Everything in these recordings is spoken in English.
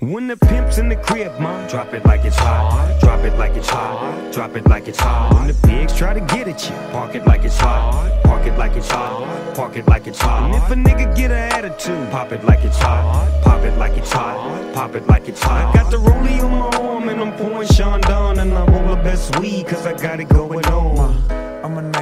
When the pimp's in the crib, mom, drop it like it's hot. Drop it like it's hot. Drop it like it's hot. When the pigs try to get at you, park it like it's hot. Park it like it's hot. Park it like it's hot. And if a nigga get an attitude, pop it like it's hot. Pop it like it's hot. Pop it like it's hot. I got the rollie on my arm and I'm pouring Sean Don and I'm all the best weed cause I got it going on.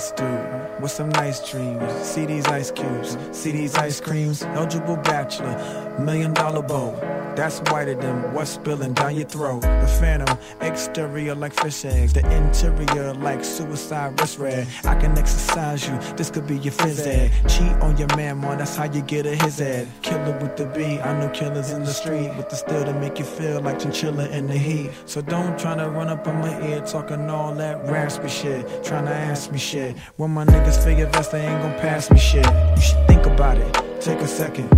Nice dude with some nice dreams. See these ice cubes, see these ice creams. Eligible bachelor, million dollar bow. That's whiter than what's spilling down your throat. The phantom, exterior like fish eggs, the interior like suicide wrist red. I can exercise you, this could be your phys ed. Cheat on your man, man, that's how you get a his ed. Killer with the B, I know killers in the street with the still to make you feel like chinchilla in the heat. So don't try to run up on my ear talking all that raspy shit, trying to ask me shit. When my niggas figure vest, they ain't gon' pass me shit. You should think about it, take a second.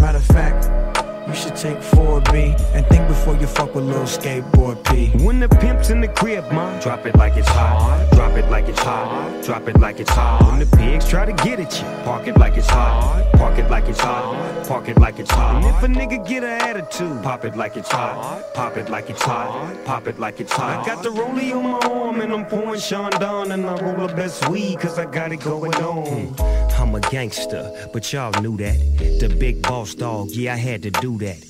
Matter of fact, take 4B and think before you fuck with little skateboard P. When the pimp's in the crib, ma, drop it like it's hot. Drop it like it's hot. Drop it like it's hot. When the pigs try to get at you, park it like it's hot. Park it like it's hot. Park it like it's hot. And if a nigga get an attitude, pop it like it's hot. Pop it like it's hot. Pop it like it's hot. I got the rollie on my arm and I'm pouring Sean Don and I roll the best weed cause I got it going on. Hmm. I'm a gangster, but y'all knew that. The big boss dog, yeah, I had to do that.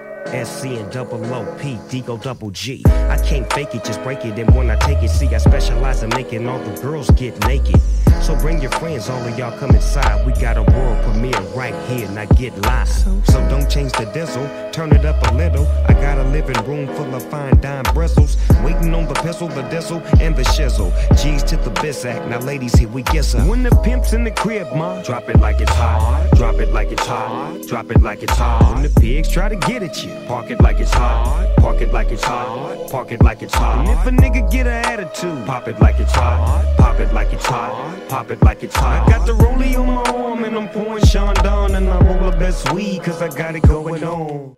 SC and double O P, Digo double G. I can't fake it, just break it. And when I take it, see, I specialize in making all the girls get naked. So bring your friends, all of y'all come inside. We got a world premiere right here, now get live. So don't change the diesel, turn it up a little. I got a living room full of fine dime bristles. Waiting on the pistol, the diesel, and the shizzle. G's to the biz act, now ladies, here we get some. When the pimp's in the crib, ma, drop it like it's hot. Drop it like it's hot. Drop it like it's hot. When the pigs try to get at you, park it like it's hot. Park it like it's hot. Park it like it's hot. And if a nigga get an attitude, pop it like it's hot. Pop it like it's hot. Pop it like it's hot. I got the rollie on my arm and I'm pouring Sean Don and I roll the best weed cause I got it going on.